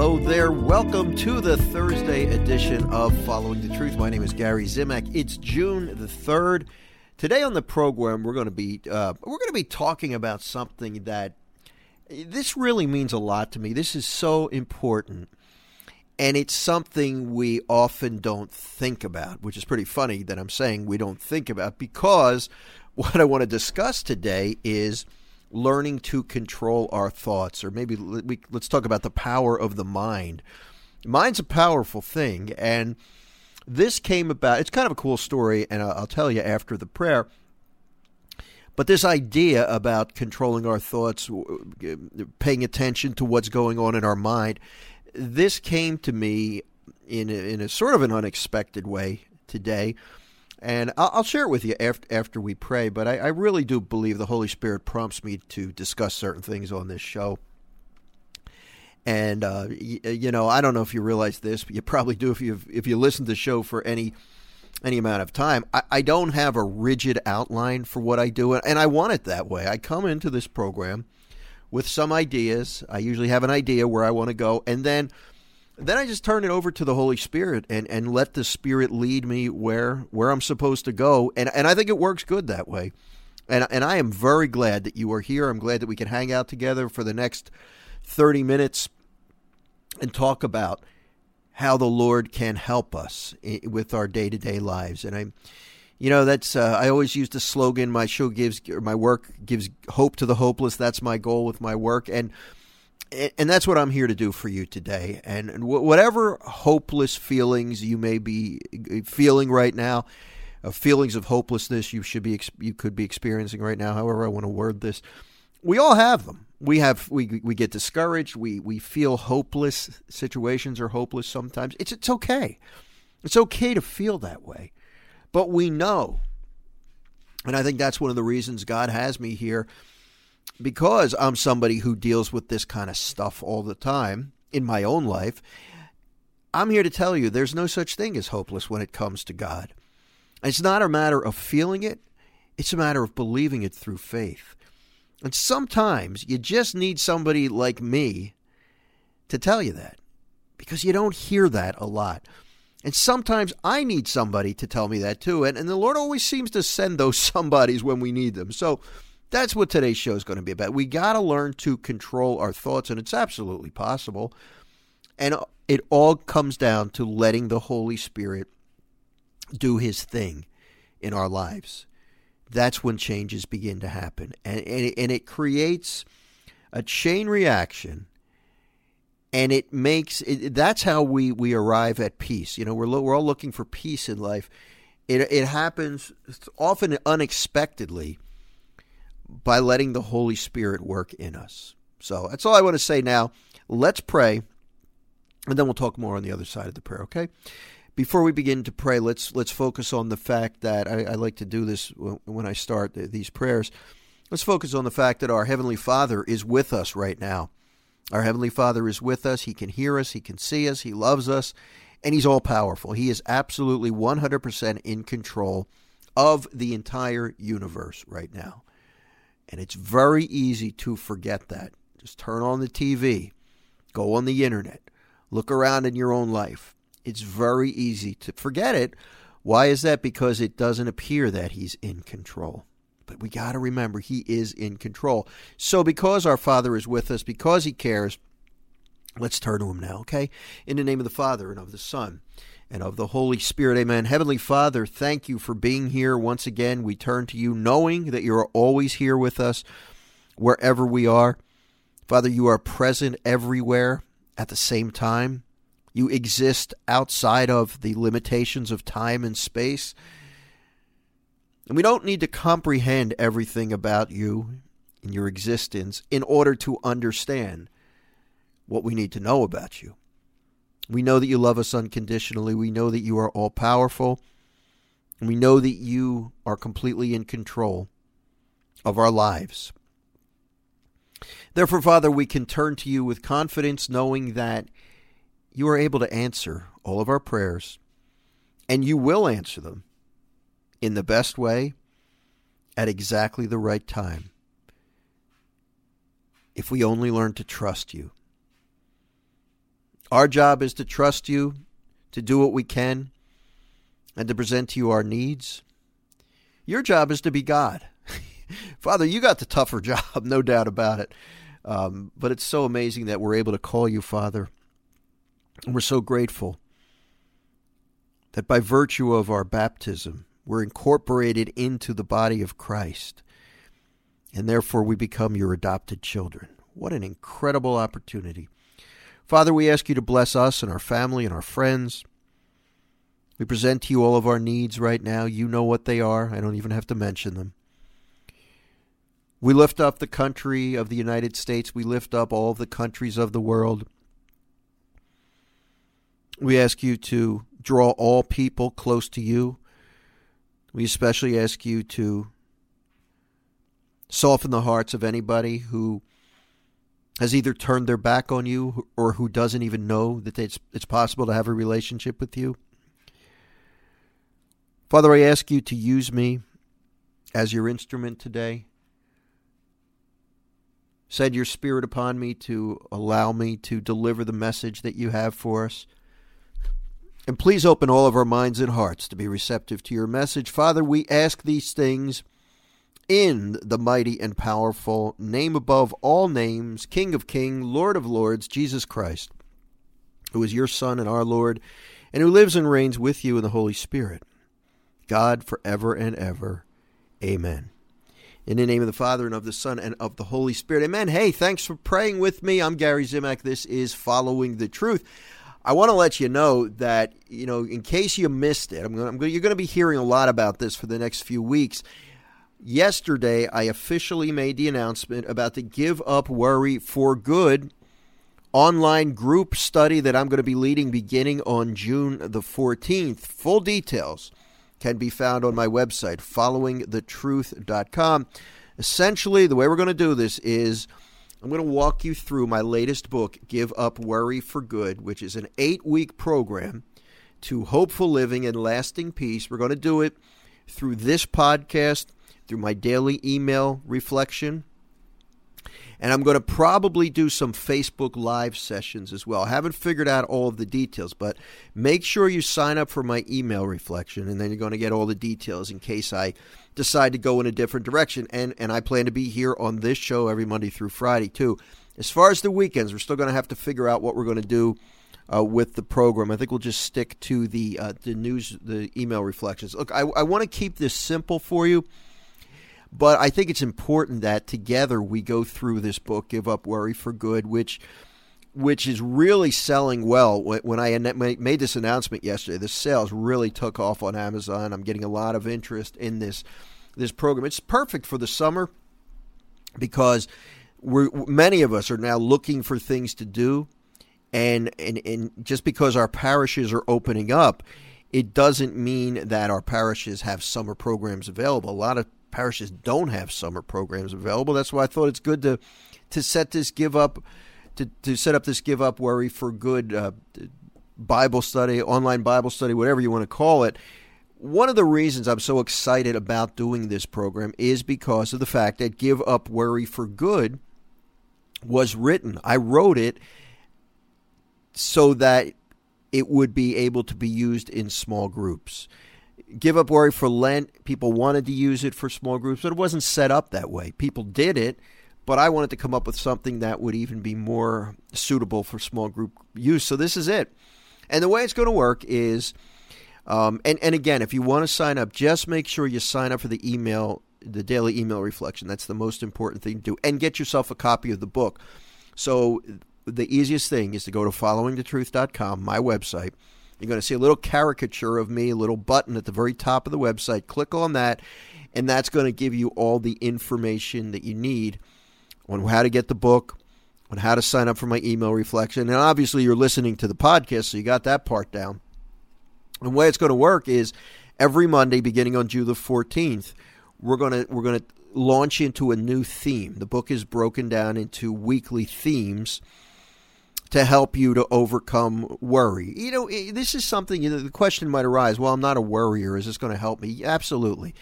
Hello there. Welcome to the Thursday edition of Following the Truth. My name is Gary Zimak. It's June the 3rd. Today on the program, we're going to be uh, we're going to be talking about something that this really means a lot to me. This is so important. And it's something we often don't think about, which is pretty funny that I'm saying we don't think about because what I want to discuss today is learning to control our thoughts, or maybe we, let's talk about the power of the mind. Mind's a powerful thing, and this came about. It's kind of a cool story, and I'll, tell you after the prayer. But this idea about controlling our thoughts, paying attention to what's going on in our mind, this came to me in a, in a sort of an unexpected way today. And I'll, share it with you after, we pray, but I, really do believe the Holy Spirit prompts me to discuss certain things on this show. And uh, you, you know, I don't know if you realize this, but you probably do if you if you listen to the show for any any amount of time. I, I don't have a rigid outline for what I do, and I want it that way. I come into this program with some ideas. I usually have an idea where I want to go, and then then I just turn it over to the Holy Spirit and, and let the Spirit lead me where where I'm supposed to go. And and I think it works good that way. And and I am very glad that you are here. I'm glad that we can hang out together for the next 30 minutes and talk about how the Lord can help us with our day-to-day lives. And I'm you know that's uh, I always use the slogan my show gives my work gives hope to the hopeless. That's my goal with my work and and that's what I'm here to do for you today. And whatever hopeless feelings you may be feeling right now, uh, feelings of hopelessness you should be you could be experiencing right now. However, I want to word this, we all have them. We have we we get discouraged. We we feel hopeless. Situations are hopeless sometimes. It's it's okay. It's okay to feel that way, but we know, and I think that's one of the reasons God has me here because I'm somebody who deals with this kind of stuff all the time in my own life, I'm here to tell you there's no such thing as hopeless when it comes to God. It's not a matter of feeling it, it's a matter of believing it through faith. And sometimes you just need somebody like me to tell you that because you don't hear that a lot. And sometimes I need somebody to tell me that too. And, and the Lord always seems to send those somebodies when we need them. So that's what today's show is going to be about. We got to learn to control our thoughts, and it's absolutely possible. And uh, it all comes down to letting the Holy Spirit do his thing in our lives. That's when changes begin to happen. And, and, it, and it creates a chain reaction and it makes it, that's how we we arrive at peace you know we're we're all looking for peace in life it it happens often unexpectedly by letting the Holy Spirit work in us. So that's all I want to say now. Let's pray, and then we'll talk more on the other side of the prayer, okay? Before we begin to pray, let's let's focus on the fact that I, I like to do this when I start these prayers. Let's focus on the fact that our Heavenly Father is with us right now. Our Heavenly Father is with us. He can hear us, He can see us, He loves us, and He's all powerful. He is absolutely 100% in control of the entire universe right now. And it's very easy to forget that. Just turn on the TV, go on the internet, look around in your own life. It's very easy to forget it. Why is that? Because it doesn't appear that he's in control. But we got to remember he is in control. So, because our Father is with us, because he cares, let's turn to him now, okay? In the name of the Father and of the Son and of the Holy Spirit. Amen. Heavenly Father, thank you for being here once again. We turn to you knowing that you are always here with us wherever we are. Father, you are present everywhere at the same time. You exist outside of the limitations of time and space. And we don't need to comprehend everything about you and your existence in order to understand what we need to know about you. We know that you love us unconditionally. We know that you are all powerful. And we know that you are completely in control of our lives. Therefore, Father, we can turn to you with confidence, knowing that you are able to answer all of our prayers, and you will answer them in the best way at exactly the right time. If we only learn to trust you. Our job is to trust you, to do what we can, and to present to you our needs. Your job is to be God. Father, you got the tougher job, no doubt about it. Um, but it's so amazing that we're able to call you Father. And we're so grateful that by virtue of our baptism, we're incorporated into the body of Christ. And therefore, we become your adopted children. What an incredible opportunity. Father, we ask you to bless us and our family and our friends. We present to you all of our needs right now. You know what they are. I don't even have to mention them. We lift up the country of the United States. We lift up all the countries of the world. We ask you to draw all people close to you. We especially ask you to soften the hearts of anybody who has either turned their back on you or who doesn't even know that it's, it's possible to have a relationship with you. Father, I ask you to use me as your instrument today. Send your spirit upon me to allow me to deliver the message that you have for us. And please open all of our minds and hearts to be receptive to your message. Father, we ask these things in the mighty and powerful name above all names, King of Kings, Lord of Lords, Jesus Christ, who is your Son and our Lord, and who lives and reigns with you in the Holy Spirit, God forever and ever. Amen. In the name of the Father, and of the Son, and of the Holy Spirit. Amen. Hey, thanks for praying with me. I'm Gary Zimak. This is Following the Truth. I want to let you know that, you know, in case you missed it, I'm going, I'm going, you're going to be hearing a lot about this for the next few weeks. Yesterday, I officially made the announcement about the Give Up Worry for Good online group study that I'm going to be leading beginning on June the 14th. Full details can be found on my website, followingthetruth.com. Essentially, the way we're going to do this is I'm going to walk you through my latest book, Give Up Worry for Good, which is an eight week program to hopeful living and lasting peace. We're going to do it through this podcast, through my daily email reflection, and I'm going to probably do some Facebook Live sessions as well. I haven't figured out all of the details, but make sure you sign up for my email reflection, and then you're going to get all the details in case I decide to go in a different direction. And, and I plan to be here on this show every Monday through Friday, too. As far as the weekends, we're still going to have to figure out what we're going to do. Uh, with the program. I think we'll just stick to the uh, the news, the email reflections. Look, I, I want to keep this simple for you. But I think it's important that together we go through this book, Give Up Worry for Good, which which is really selling well. When I made this announcement yesterday, the sales really took off on Amazon. I'm getting a lot of interest in this this program. It's perfect for the summer because we're many of us are now looking for things to do, and and and just because our parishes are opening up, it doesn't mean that our parishes have summer programs available. A lot of parishes don't have summer programs available. That's why I thought it's good to to set this give up to, to set up this give up worry for good uh, Bible study, online Bible study, whatever you want to call it. One of the reasons I'm so excited about doing this program is because of the fact that Give Up Worry for Good was written. I wrote it so that it would be able to be used in small groups. Give Up Worry for Lent, people wanted to use it for small groups, but it wasn't set up that way. People did it, but I wanted to come up with something that would even be more suitable for small group use. So this is it. And the way it's going to work is, um, and, and again, if you want to sign up, just make sure you sign up for the email, the daily email reflection. That's the most important thing to do. And get yourself a copy of the book. So the easiest thing is to go to followingthetruth.com, my website you're going to see a little caricature of me, a little button at the very top of the website. Click on that. and that's going to give you all the information that you need on how to get the book, on how to sign up for my email reflection. And obviously, you're listening to the podcast, so you got that part down. And the way it's going to work is every Monday, beginning on June the 14th, we're going to we're going to launch into a new theme. The book is broken down into weekly themes to help you to overcome worry. You know, this is something you know, the question might arise, well, I'm not a worrier, is this going to help me? Absolutely.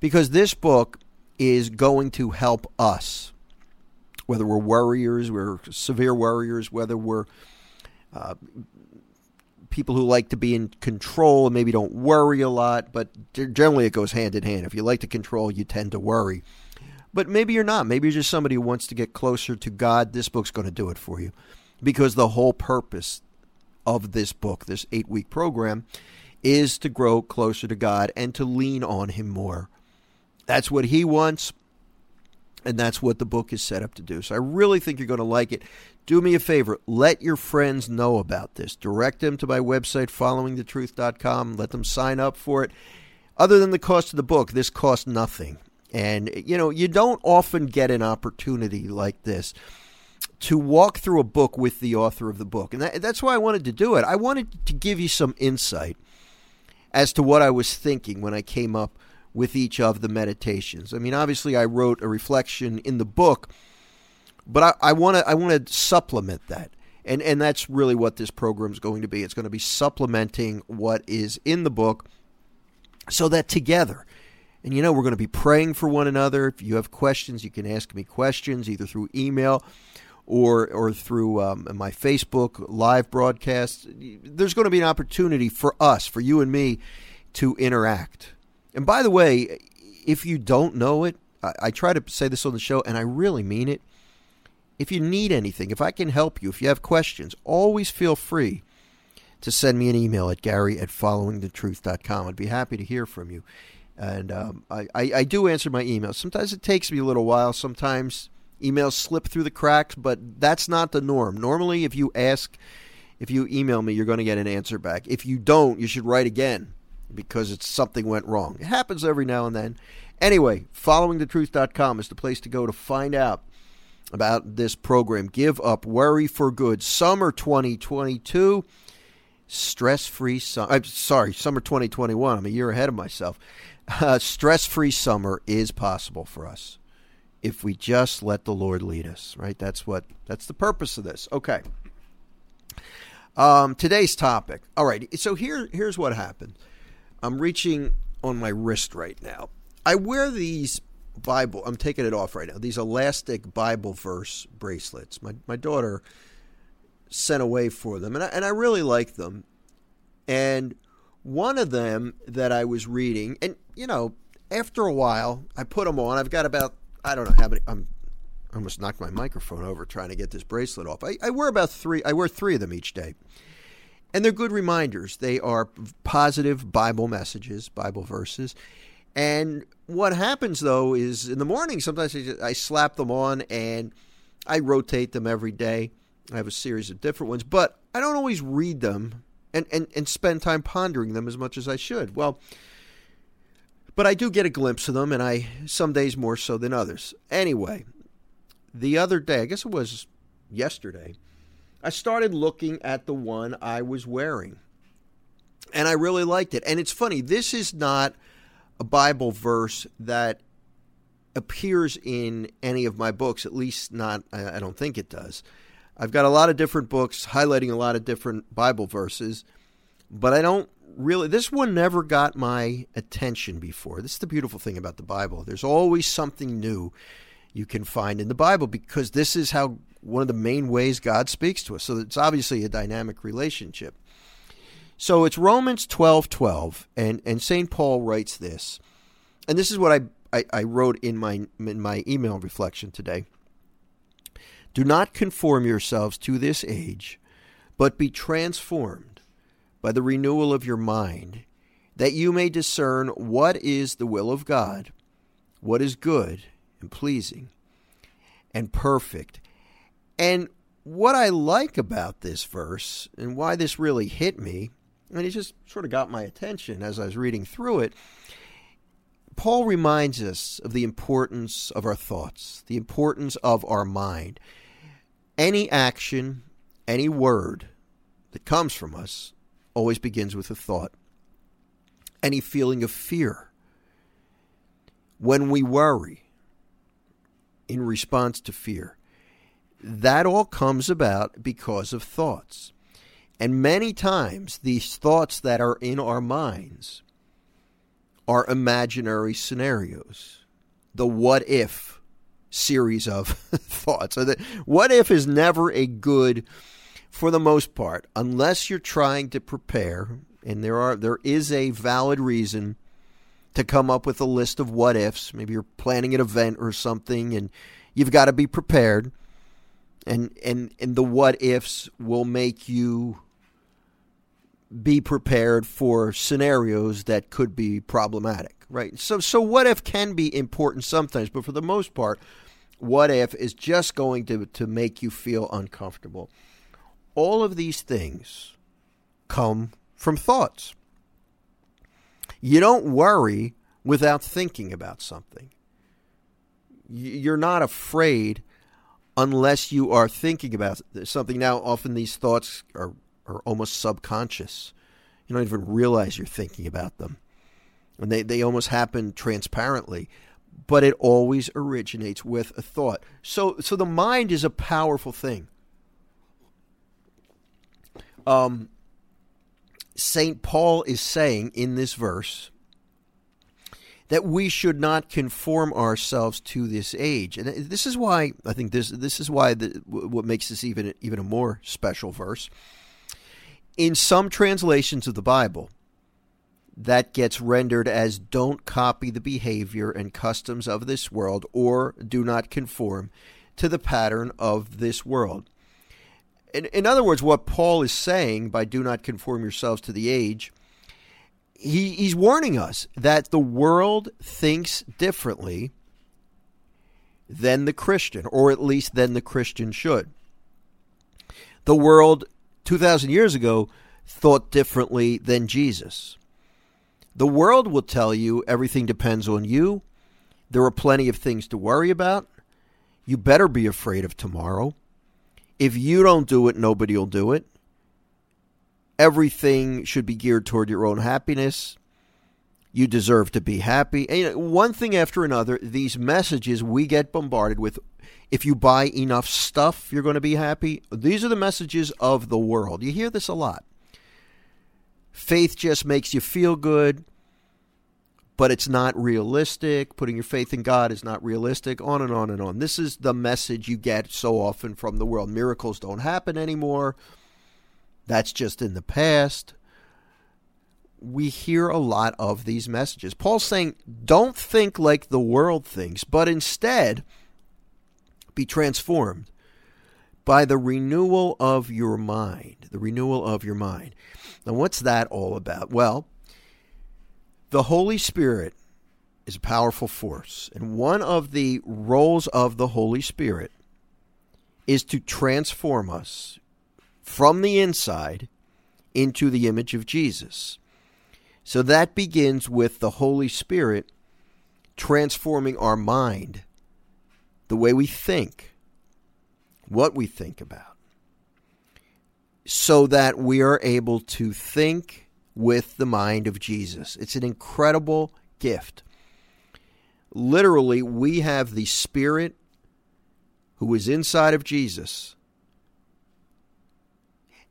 Because this book is going to help us. Whether we're worriers, we're severe worriers, whether we're uh, people who like to be in control and maybe don't worry a lot, but generally it goes hand in hand. If you like to control, you tend to worry. But maybe you're not. Maybe you're just somebody who wants to get closer to God. This book's going to do it for you because the whole purpose of this book, this eight week program, is to grow closer to God and to lean on Him more. That's what He wants, and that's what the book is set up to do. So I really think you're going to like it. Do me a favor let your friends know about this. Direct them to my website followingthetruth.com let them sign up for it. Other than the cost of the book this costs nothing. And you know you don't often get an opportunity like this to walk through a book with the author of the book and that, that's why i wanted to do it i wanted to give you some insight as to what i was thinking when i came up with each of the meditations i mean obviously i wrote a reflection in the book but I want to I want to supplement that. And and that's really what this program is going to be. It's going to be supplementing what is in the book so that together and you know we're going to be praying for one another. If you have questions, you can ask me questions either through email or or through um, my Facebook live broadcast. There's going to be an opportunity for us, for you and me, to interact. And by the way, if you don't know it, I, I try to say this on the show, and I really mean it. If you need anything, if I can help you, if you have questions, always feel free to send me an email at gary at followingthetruth.com. I'd be happy to hear from you. And um, I, I, I, do answer my emails. Sometimes it takes me a little while. Sometimes emails slip through the cracks, but that's not the norm. Normally, if you ask, if you email me, you're going to get an answer back. If you don't, you should write again because it's something went wrong. It happens every now and then. Anyway, followingthetruth.com is the place to go to find out about this program. Give up worry for good. Summer 2022, stress free summer. I'm sorry, summer 2021. I'm a year ahead of myself. Uh, stress free summer is possible for us if we just let the Lord lead us. Right? That's what. That's the purpose of this. Okay. Um, today's topic. All right. So here, here's what happened. I'm reaching on my wrist right now. I wear these Bible. I'm taking it off right now. These elastic Bible verse bracelets. My my daughter sent away for them, and I, and I really like them. And one of them that I was reading, and you know, after a while, I put them on. I've got about I don't know how many. I'm I almost knocked my microphone over trying to get this bracelet off. I, I wear about three. I wear three of them each day. And they're good reminders. They are positive Bible messages, Bible verses. And what happens though is in the morning, sometimes I, just, I slap them on and I rotate them every day. I have a series of different ones, but I don't always read them and, and, and spend time pondering them as much as I should. Well, but I do get a glimpse of them, and I some days more so than others. Anyway, the other day, I guess it was yesterday, I started looking at the one I was wearing, and I really liked it. And it's funny, this is not a Bible verse that appears in any of my books, at least not, I don't think it does. I've got a lot of different books highlighting a lot of different Bible verses, but I don't really, this one never got my attention before. This is the beautiful thing about the Bible. There's always something new you can find in the Bible because this is how one of the main ways God speaks to us. So it's obviously a dynamic relationship. So it's Romans 12 12, and, and St. Paul writes this. And this is what I, I, I wrote in my, in my email reflection today. Do not conform yourselves to this age, but be transformed by the renewal of your mind, that you may discern what is the will of God, what is good and pleasing and perfect. And what I like about this verse and why this really hit me and it just sort of got my attention as I was reading through it. Paul reminds us of the importance of our thoughts, the importance of our mind. Any action, any word that comes from us always begins with a thought. Any feeling of fear. When we worry in response to fear, that all comes about because of thoughts. And many times, these thoughts that are in our minds are imaginary scenarios. The what if series of thoughts. What if is never a good for the most part unless you're trying to prepare and there are there is a valid reason to come up with a list of what ifs. Maybe you're planning an event or something and you've got to be prepared. And and and the what ifs will make you be prepared for scenarios that could be problematic, right? So, so what if can be important sometimes, but for the most part, what if is just going to, to make you feel uncomfortable. All of these things come from thoughts. You don't worry without thinking about something. You're not afraid unless you are thinking about something. Now, often these thoughts are are almost subconscious. You don't even realize you're thinking about them. And they, they almost happen transparently. But it always originates with a thought. So so the mind is a powerful thing. Um, St. Paul is saying in this verse that we should not conform ourselves to this age. And this is why I think this this is why the, what makes this even even a more special verse in some translations of the Bible, that gets rendered as don't copy the behavior and customs of this world or do not conform to the pattern of this world. In, in other words, what Paul is saying by do not conform yourselves to the age, he, he's warning us that the world thinks differently than the Christian, or at least than the Christian should. The world 2,000 years ago thought differently than Jesus. The world will tell you everything depends on you. There are plenty of things to worry about. You better be afraid of tomorrow. If you don't do it, nobody will do it. Everything should be geared toward your own happiness. You deserve to be happy. And, you know, one thing after another, these messages we get bombarded with if you buy enough stuff, you're going to be happy. These are the messages of the world. You hear this a lot. Faith just makes you feel good, but it's not realistic. Putting your faith in God is not realistic, on and on and on. This is the message you get so often from the world. Miracles don't happen anymore. That's just in the past. We hear a lot of these messages. Paul's saying, don't think like the world thinks, but instead, be transformed by the renewal of your mind. The renewal of your mind. Now, what's that all about? Well, the Holy Spirit is a powerful force, and one of the roles of the Holy Spirit is to transform us from the inside into the image of Jesus. So that begins with the Holy Spirit transforming our mind the way we think, what we think about, so that we are able to think with the mind of Jesus. It's an incredible gift. Literally, we have the Spirit who is inside of Jesus.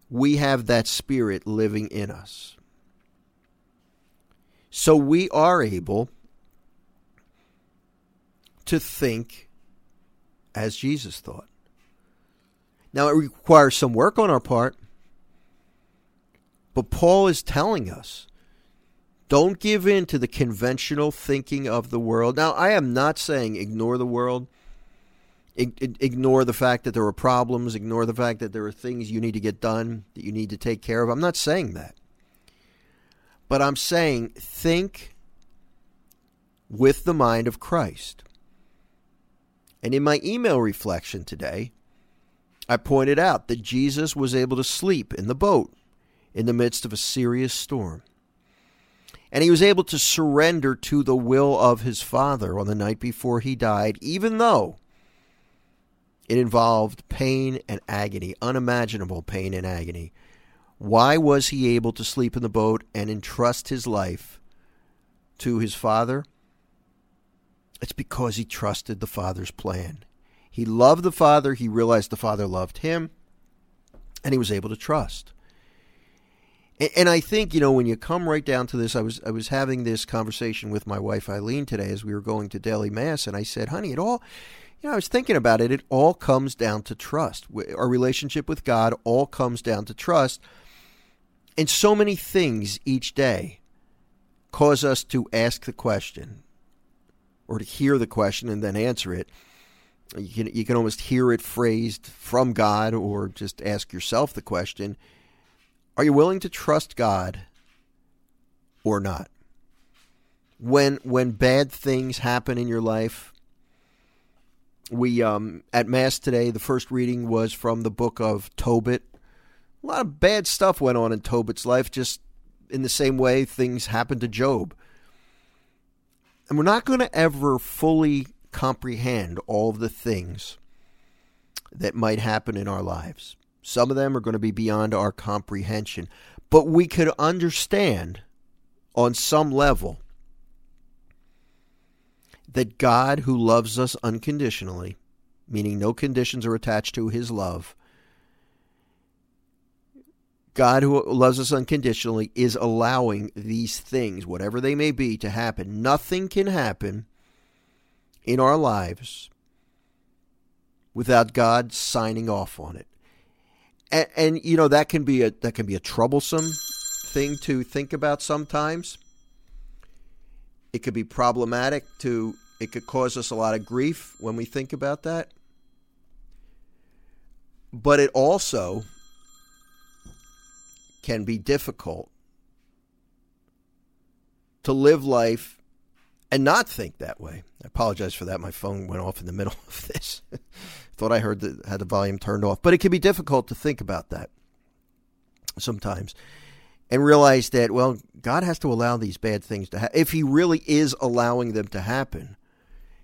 We have that Spirit living in us. So we are able to think as Jesus thought. Now, it requires some work on our part, but Paul is telling us don't give in to the conventional thinking of the world. Now, I am not saying ignore the world, ignore the fact that there are problems, ignore the fact that there are things you need to get done, that you need to take care of. I'm not saying that. But I'm saying think with the mind of Christ. And in my email reflection today, I pointed out that Jesus was able to sleep in the boat in the midst of a serious storm. And he was able to surrender to the will of his father on the night before he died, even though it involved pain and agony, unimaginable pain and agony. Why was he able to sleep in the boat and entrust his life to his father? It's because he trusted the father's plan. He loved the father, he realized the father loved him, and he was able to trust. And I think you know when you come right down to this, I was I was having this conversation with my wife Eileen today as we were going to daily mass, and I said, "Honey, it all you know, I was thinking about it. It all comes down to trust. Our relationship with God all comes down to trust. And so many things each day cause us to ask the question or to hear the question and then answer it. You can, you can almost hear it phrased from God or just ask yourself the question Are you willing to trust God or not? When, when bad things happen in your life, we um, at mass today the first reading was from the book of tobit. A lot of bad stuff went on in tobit's life just in the same way things happened to Job. And we're not going to ever fully comprehend all of the things that might happen in our lives some of them are going to be beyond our comprehension but we could understand on some level that God, who loves us unconditionally, meaning no conditions are attached to his love, God, who loves us unconditionally, is allowing these things, whatever they may be, to happen. Nothing can happen in our lives without God signing off on it. And, and, you know that can be a that can be a troublesome thing to think about sometimes. It could be problematic to it could cause us a lot of grief when we think about that. But it also can be difficult to live life and not think that way. I apologize for that. My phone went off in the middle of this. Thought I heard that had the volume turned off. But it can be difficult to think about that sometimes and realize that, well, God has to allow these bad things to happen. If He really is allowing them to happen,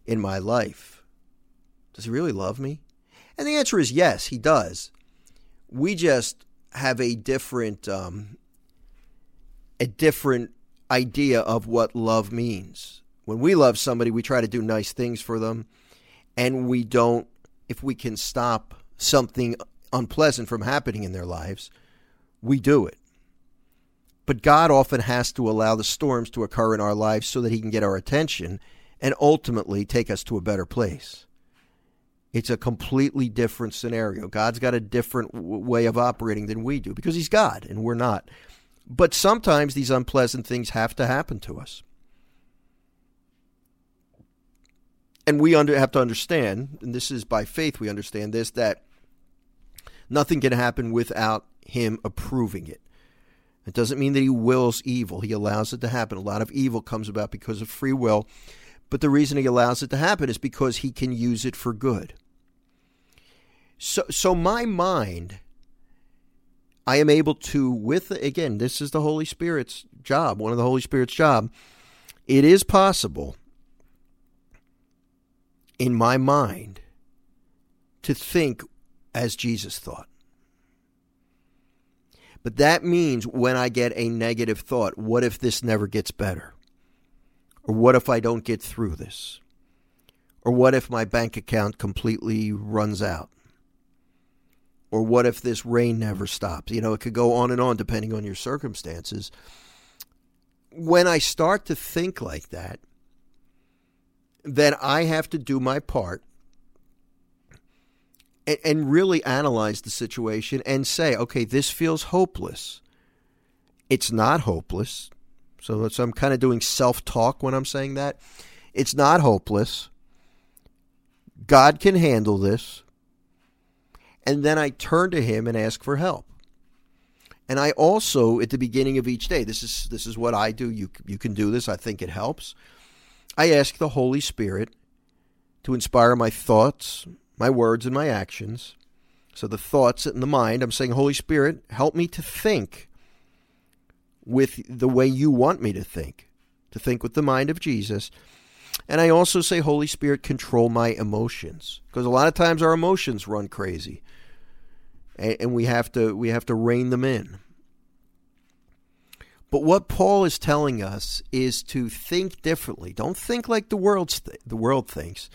in my life. Does he really love me? And the answer is yes, he does. We just have a different um, a different idea of what love means. When we love somebody, we try to do nice things for them, and we don't. If we can stop something unpleasant from happening in their lives, we do it. But God often has to allow the storms to occur in our lives so that He can get our attention and ultimately take us to a better place. It's a completely different scenario. God's got a different w- way of operating than we do because He's God and we're not. But sometimes these unpleasant things have to happen to us. And we under, have to understand, and this is by faith we understand this, that nothing can happen without Him approving it. It doesn't mean that He wills evil, He allows it to happen. A lot of evil comes about because of free will but the reason he allows it to happen is because he can use it for good. So, so my mind, I am able to, with, again, this is the Holy Spirit's job, one of the Holy Spirit's job. It is possible in my mind to think as Jesus thought. But that means when I get a negative thought, what if this never gets better? Or what if I don't get through this? Or what if my bank account completely runs out? Or what if this rain never stops? You know, it could go on and on depending on your circumstances. When I start to think like that, then I have to do my part and, and really analyze the situation and say, okay, this feels hopeless. It's not hopeless. So, so I'm kind of doing self talk when I'm saying that. It's not hopeless. God can handle this. And then I turn to him and ask for help. And I also at the beginning of each day, this is this is what I do. You you can do this. I think it helps. I ask the Holy Spirit to inspire my thoughts, my words and my actions. So the thoughts in the mind, I'm saying Holy Spirit, help me to think with the way you want me to think, to think with the mind of Jesus. And I also say, Holy Spirit, control my emotions. Because a lot of times our emotions run crazy. And we have to we have to rein them in. But what Paul is telling us is to think differently. Don't think like the world's th- the world thinks.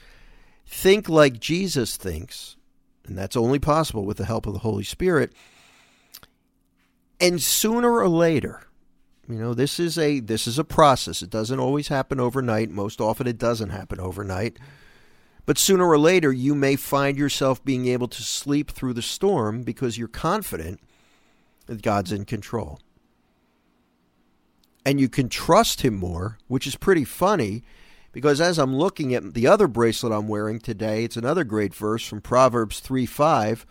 Think like Jesus thinks, and that's only possible with the help of the Holy Spirit. And sooner or later, you know, this is a this is a process. It doesn't always happen overnight. Most often it doesn't happen overnight. But sooner or later you may find yourself being able to sleep through the storm because you're confident that God's in control and you can trust him more, which is pretty funny because as I'm looking at the other bracelet I'm wearing today, it's another great verse from Proverbs 3 5.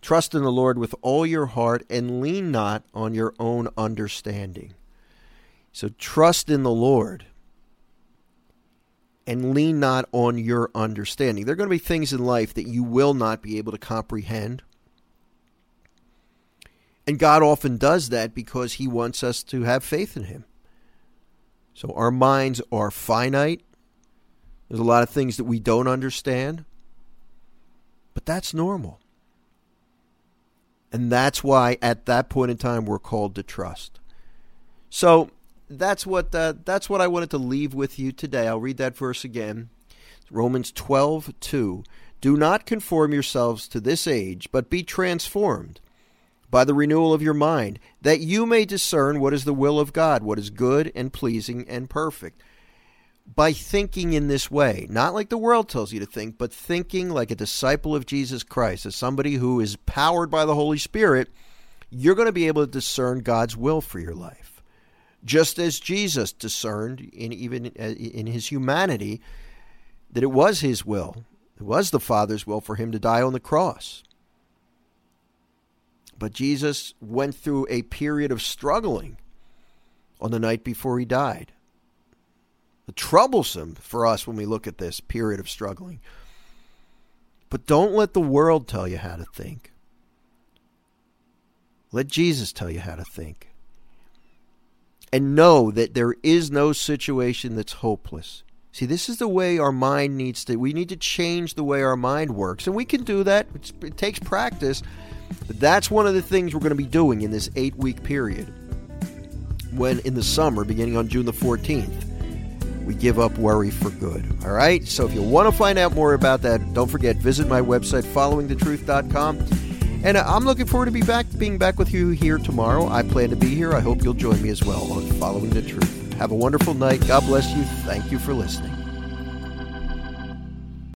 Trust in the Lord with all your heart and lean not on your own understanding. So trust in the Lord and lean not on your understanding. There are going to be things in life that you will not be able to comprehend and God often does that because He wants us to have faith in Him. So our minds are finite. There's a lot of things that we don't understand. But that's normal. And that's why at that point in time we're called to trust. So that's what uh, that's what I wanted to leave with you today. I'll read that verse again. Romans 12, 2. Do not conform yourselves to this age, but be transformed by the renewal of your mind, that you may discern what is the will of God, what is good and pleasing and perfect. By thinking in this way, not like the world tells you to think, but thinking like a disciple of Jesus Christ, as somebody who is powered by the Holy Spirit, you're going to be able to discern God's will for your life. Just as Jesus discerned, in, even uh, in his humanity, that it was his will, it was the Father's will for him to die on the cross. But Jesus went through a period of struggling on the night before he died. Troublesome for us when we look at this period of struggling. But don't let the world tell you how to think. Let Jesus tell you how to think. And know that there is no situation that's hopeless. See, this is the way our mind needs to. We need to change the way our mind works. And we can do that. It takes practice. That's one of the things we're going to be doing in this eight week period. When in the summer, beginning on June the 14th, we give up worry for good. All right? So if you want to find out more about that, don't forget, visit my website, followingthetruth.com. And uh, I'm looking forward to be back, being back with you here tomorrow. I plan to be here. I hope you'll join me as well on Following the Truth. Have a wonderful night. God bless you. Thank you for listening.